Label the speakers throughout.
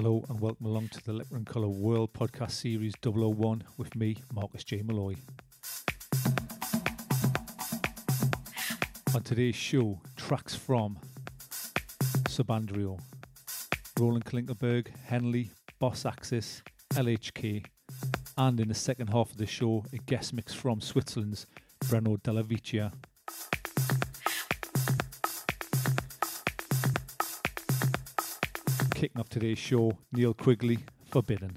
Speaker 1: Hello and welcome along to the Liquor and Colour World Podcast Series 001 with me, Marcus J. Malloy. On today's show, tracks from Subandrio, Roland Klinkenberg, Henley, Boss Axis, LHK, and in the second half of the show, a guest mix from Switzerland's Breno Della Vicia. Kicking off today's show, Neil Quigley, Forbidden.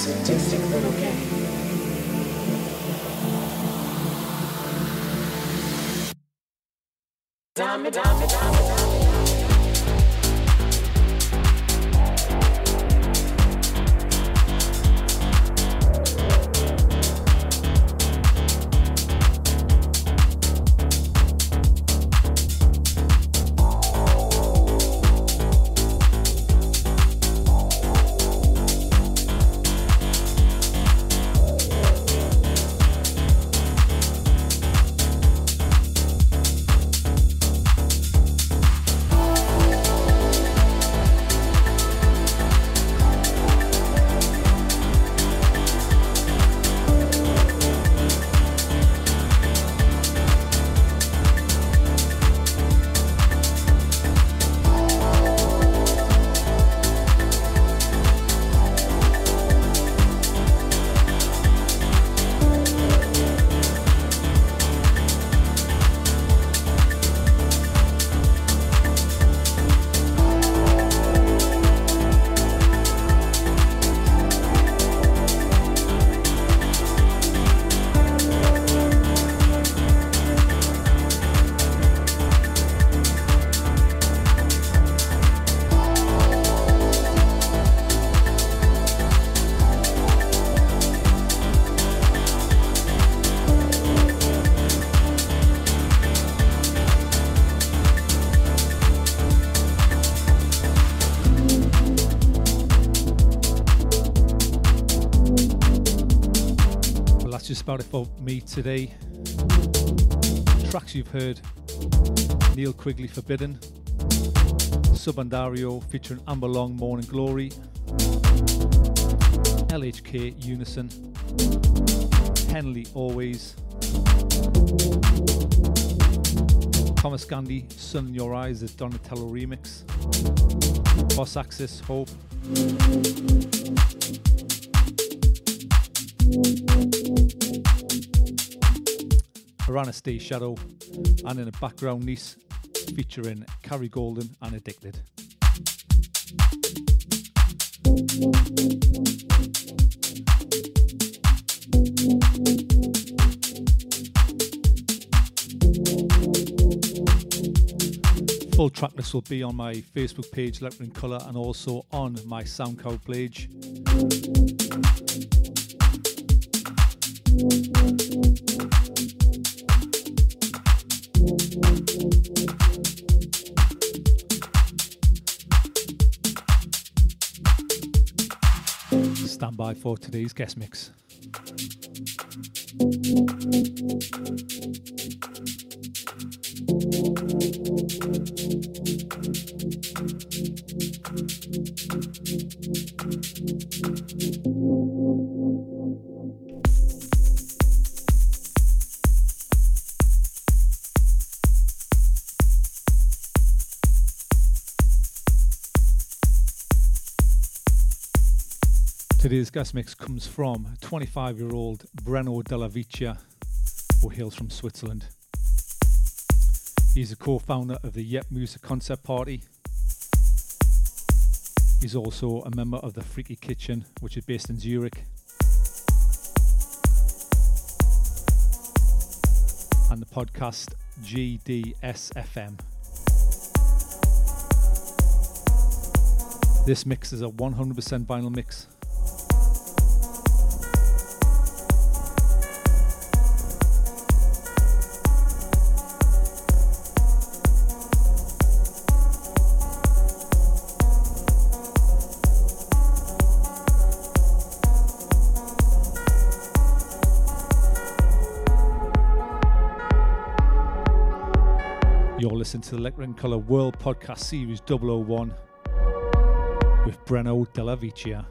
Speaker 2: sadistic little game. Dame, dame, dame,
Speaker 1: about it for me today. Tracks you've heard Neil Quigley Forbidden, Subandario featuring Amber Long Morning Glory, LHK Unison, Henley Always, Thomas Gandey Sun in Your Eyes, the Donatello remix, Boss Axis Hope. Piranha Stay Shadow, and in the background, Nice featuring Carrie Golden and Addicted. Full track list will be on my Facebook page, Leopard in Colour, and also on my SoundCloud page. By for today's guest mix. Today's guest mix comes from 25 year old Breno Della Vicia, who hails from Switzerland. He's a co founder of the Yep Music Concept Party. He's also a member of the Freaky Kitchen, which is based in Zurich. And the podcast GDSFM. This mix is a 100% vinyl mix. To the and Colour World Podcast Series 001 with Breno Della Vicia.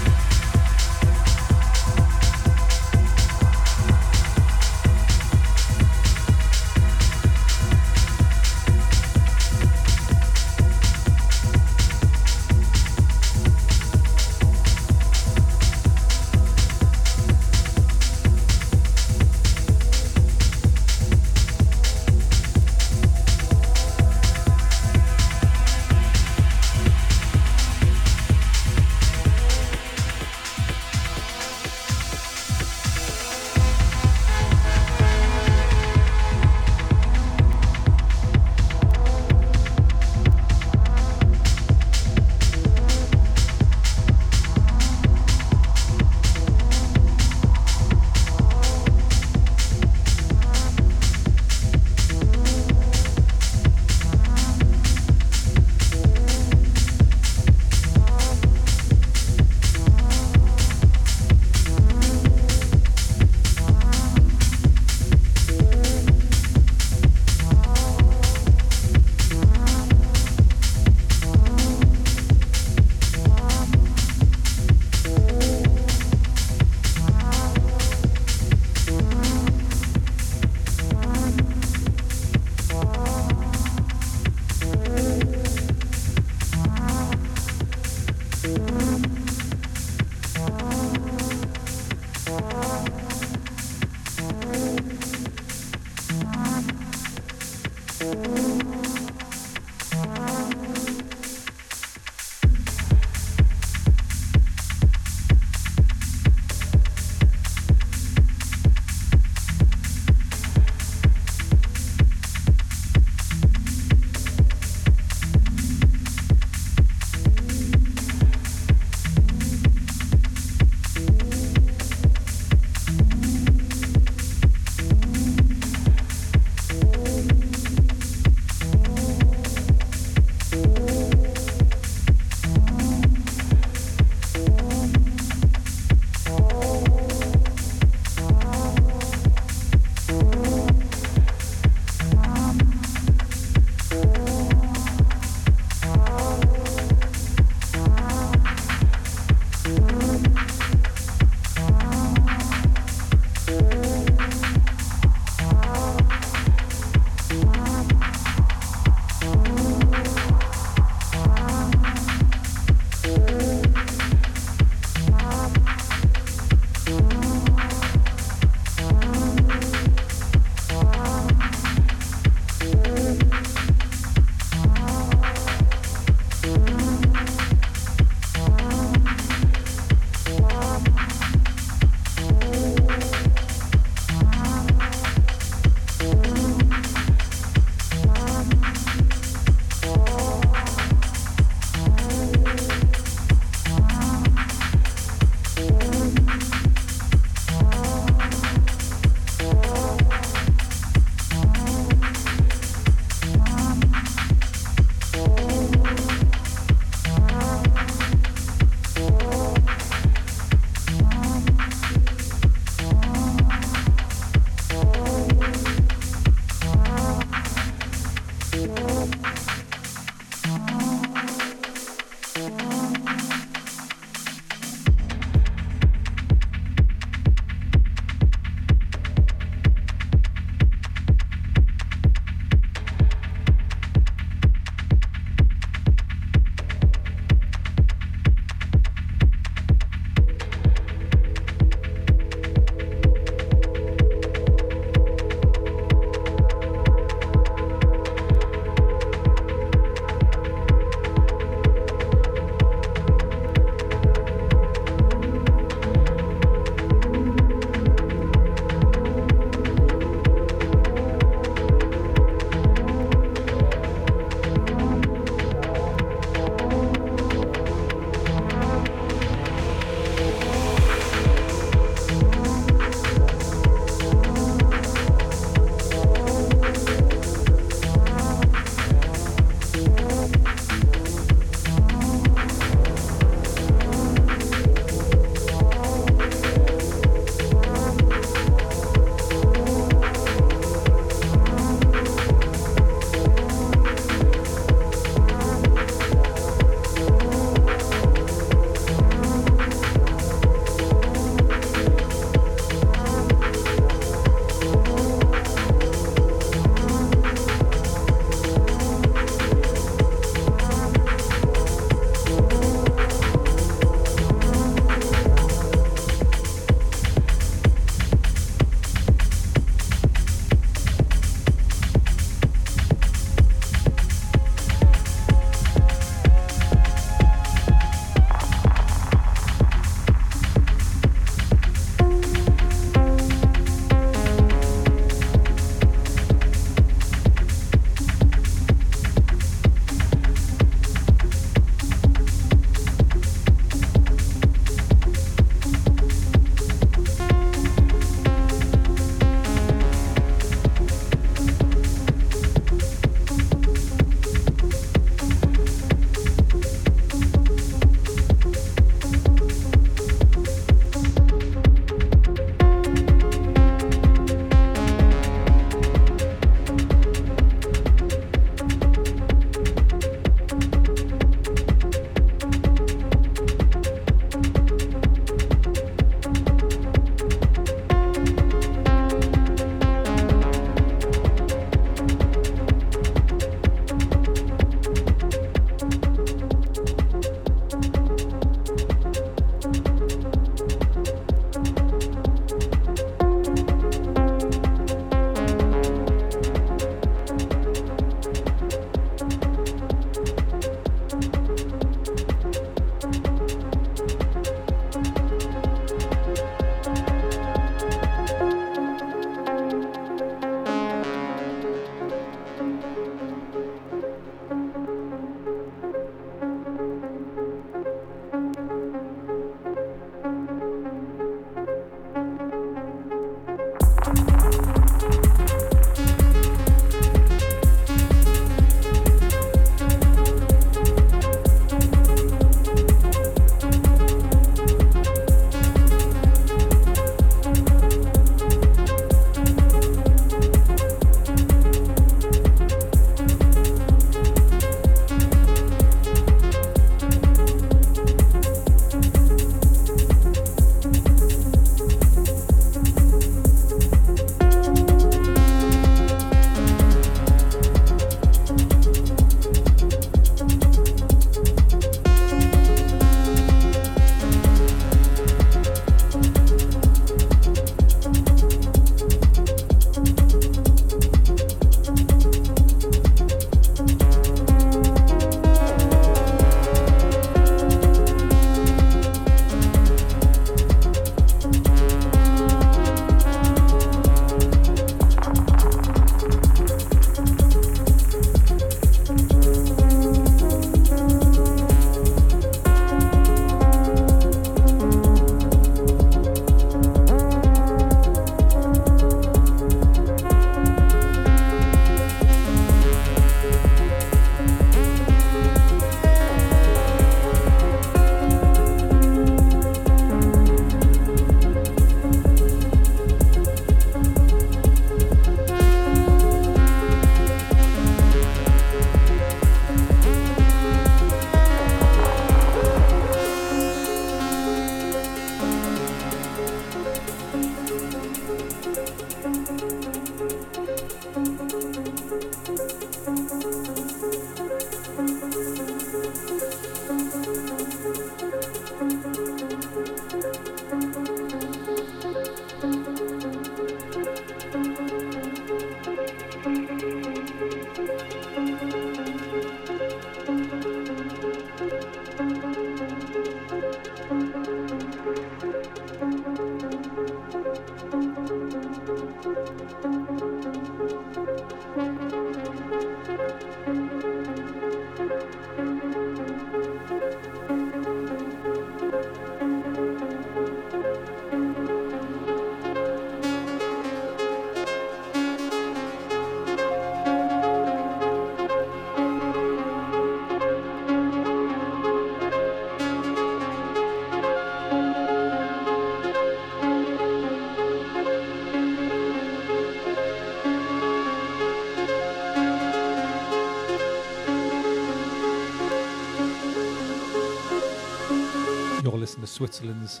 Speaker 1: Switzerland's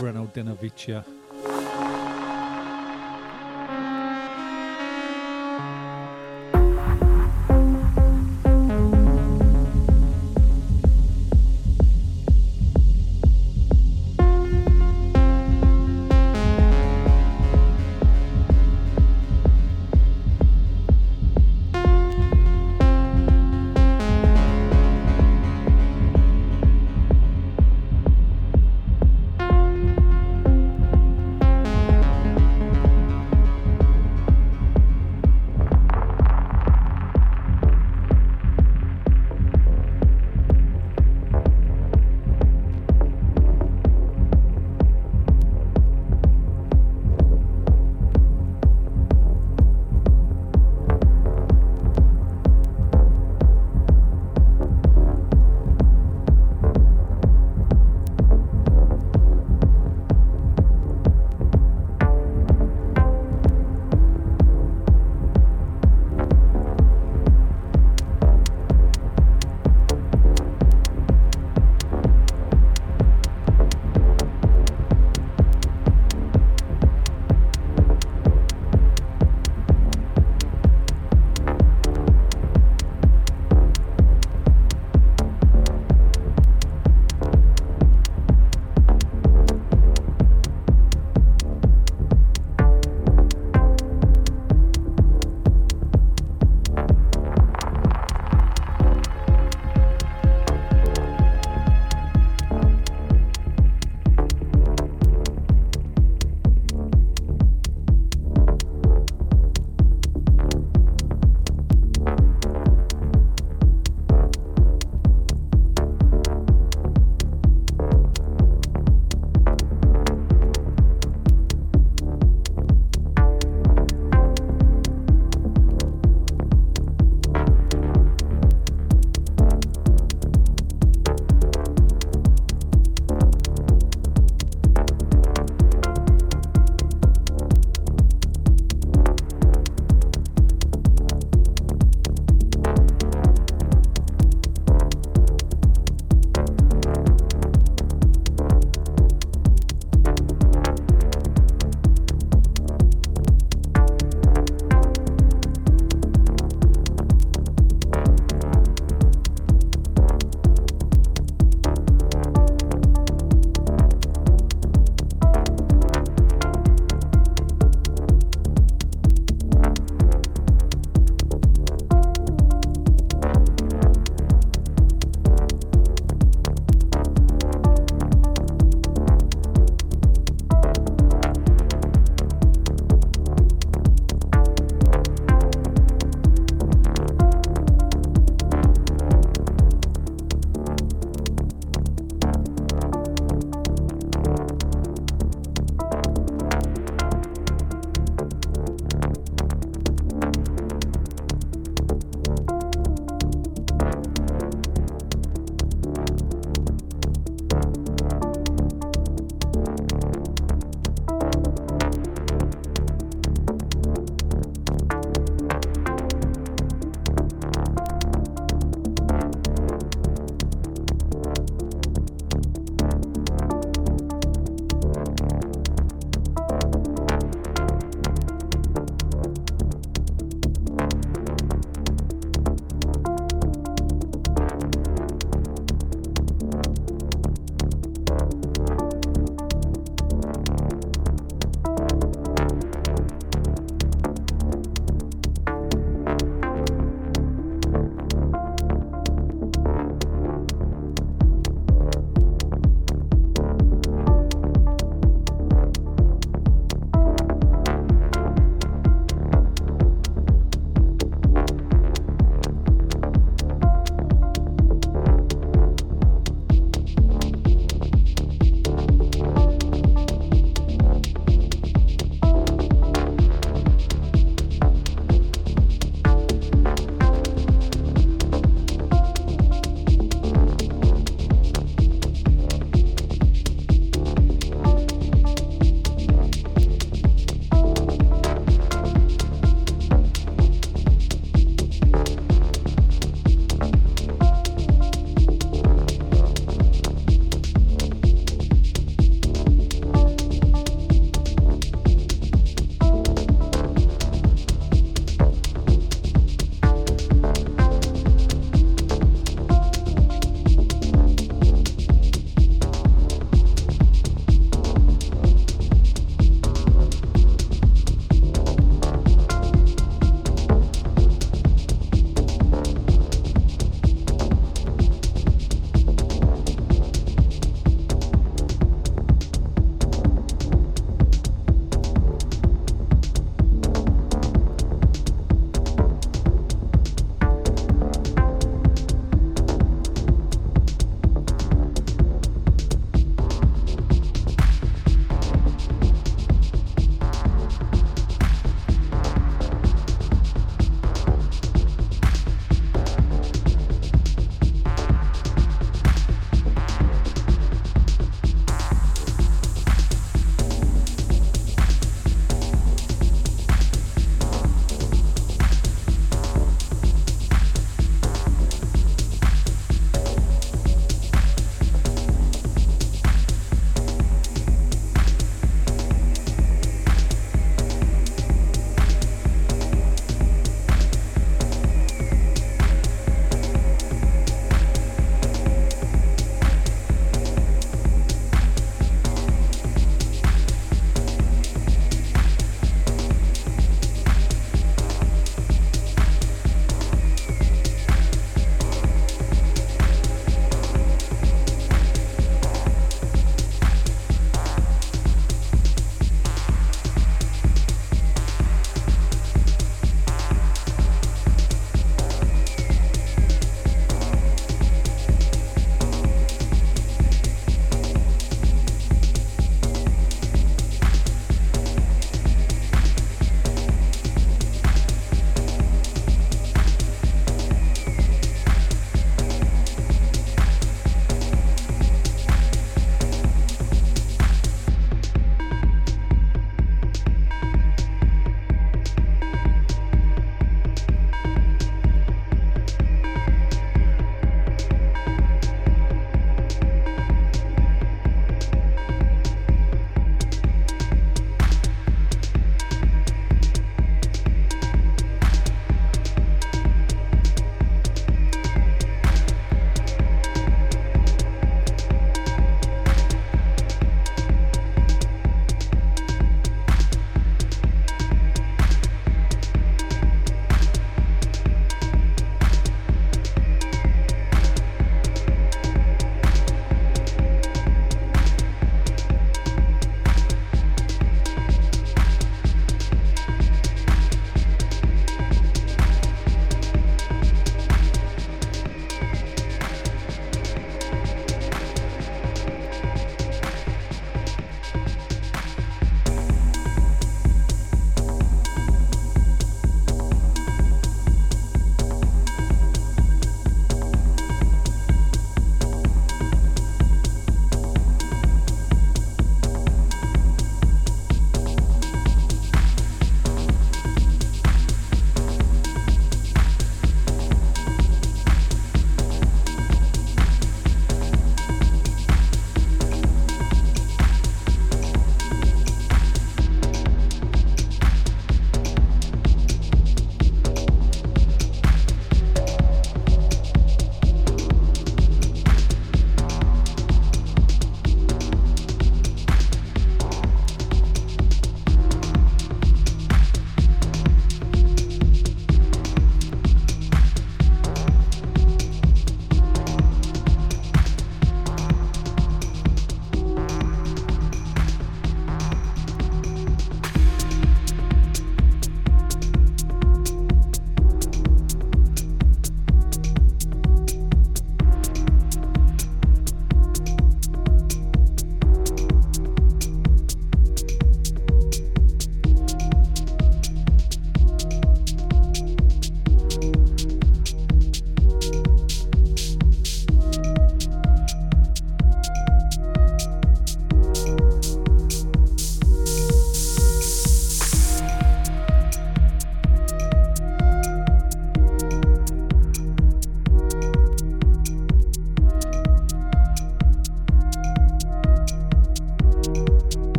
Speaker 1: Breno Denovicia.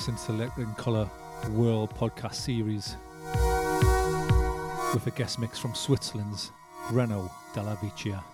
Speaker 1: You're listening to Select in Colour World podcast series with a guest mix from Switzerland's Breno Della Vicia.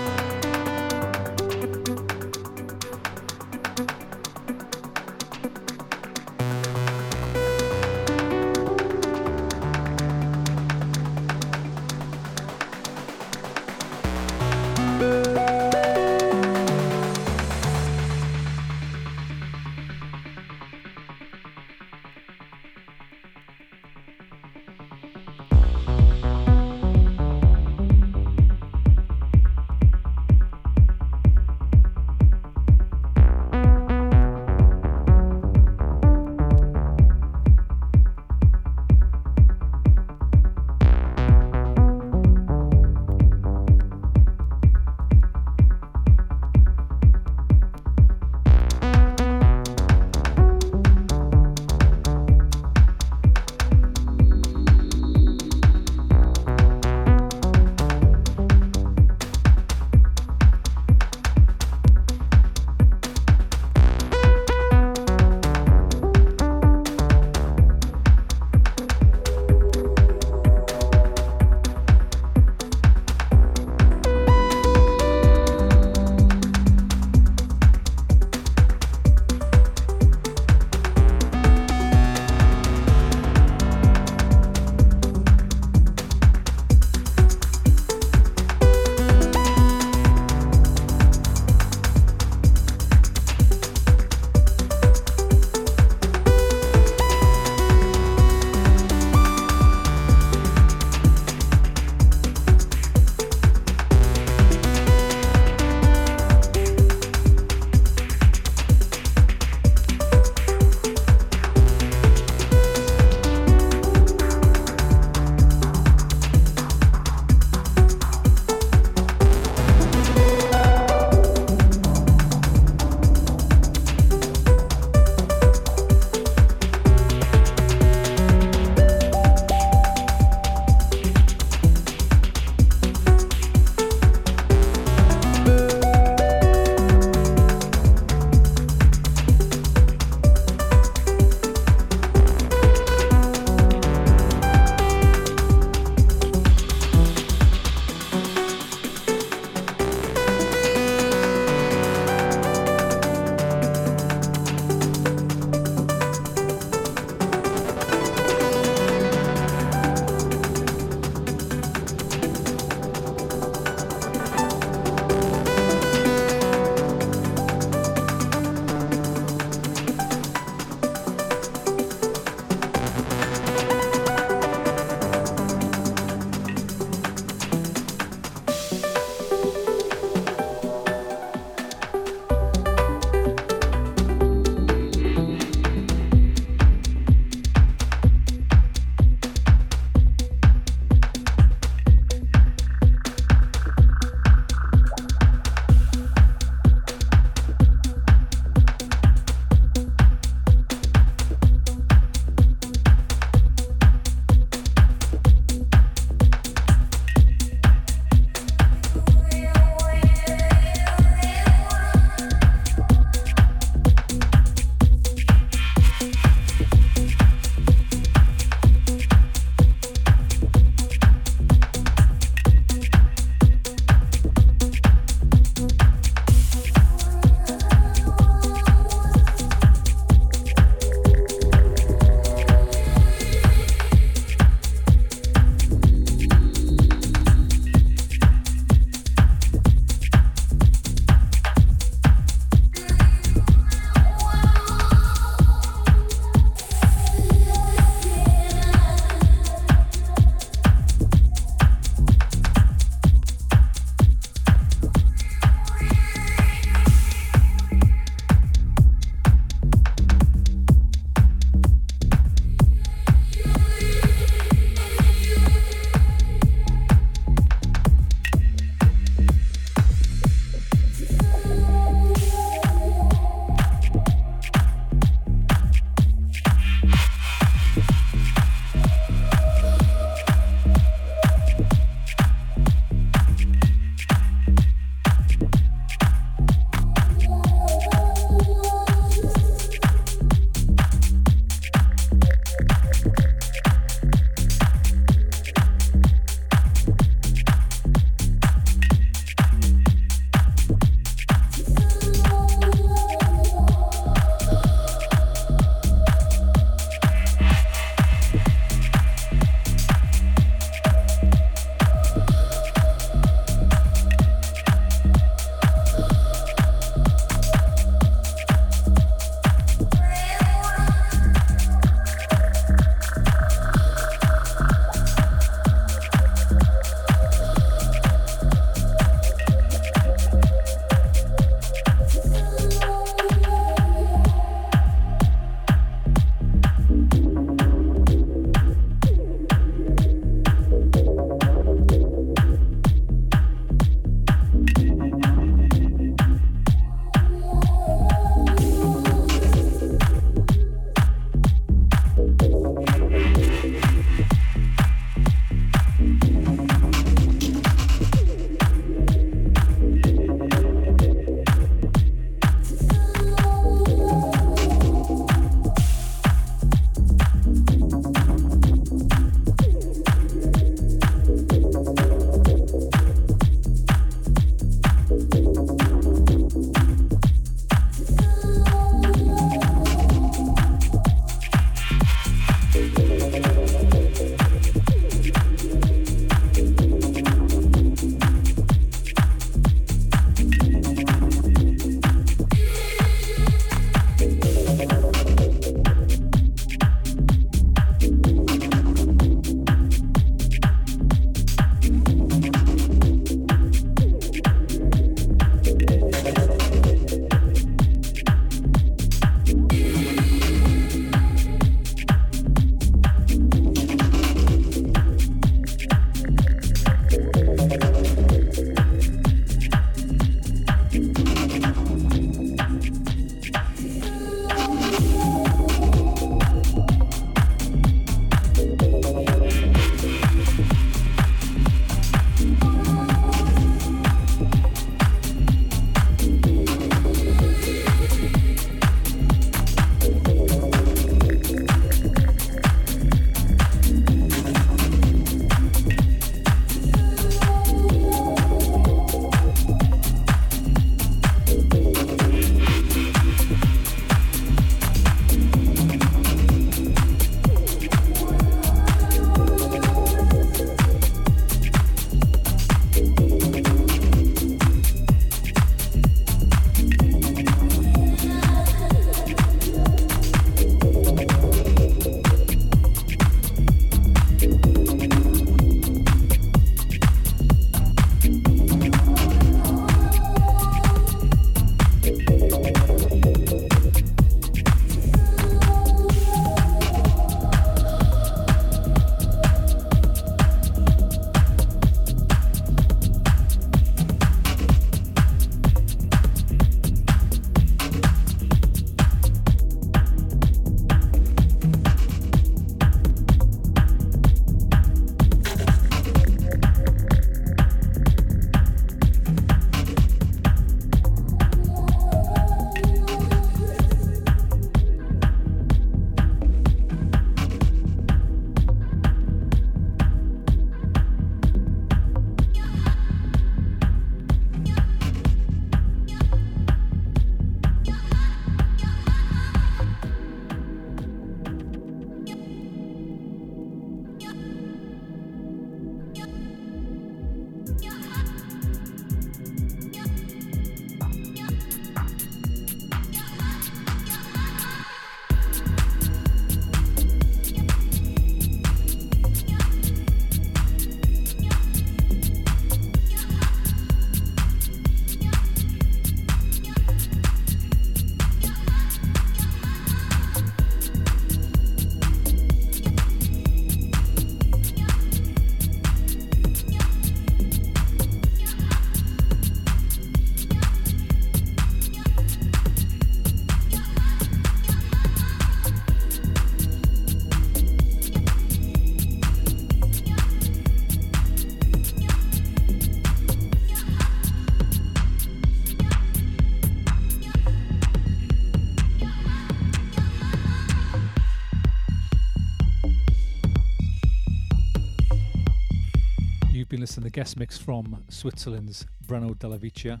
Speaker 1: Listening the guest mix from Switzerland's Breno Della Vicia.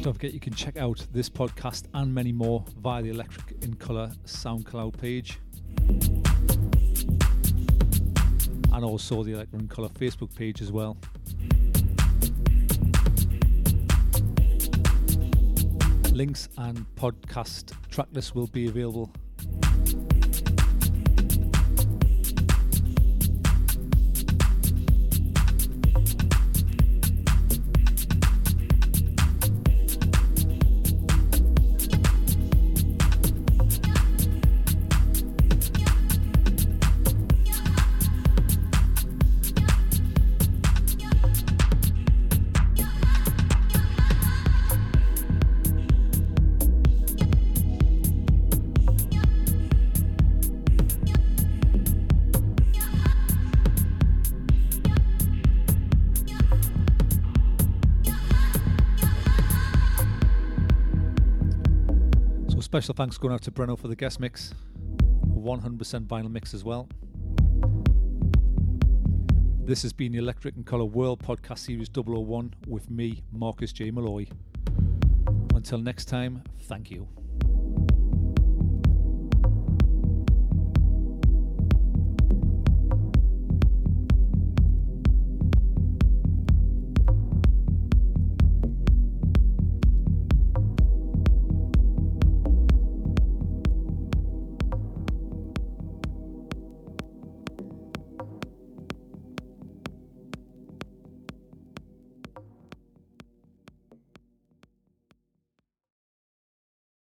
Speaker 1: Don't forget you can check out this podcast and many more via the Electric in Colour SoundCloud page. And also the Electric in Colour Facebook page as well. Links and podcast tracklist will be available Special thanks going out to Breno for the guest mix. 100% vinyl mix as well. This has been the Electric in Colour World Podcast Series 001 with me, Marcus J. Malloy. Until next time, thank you.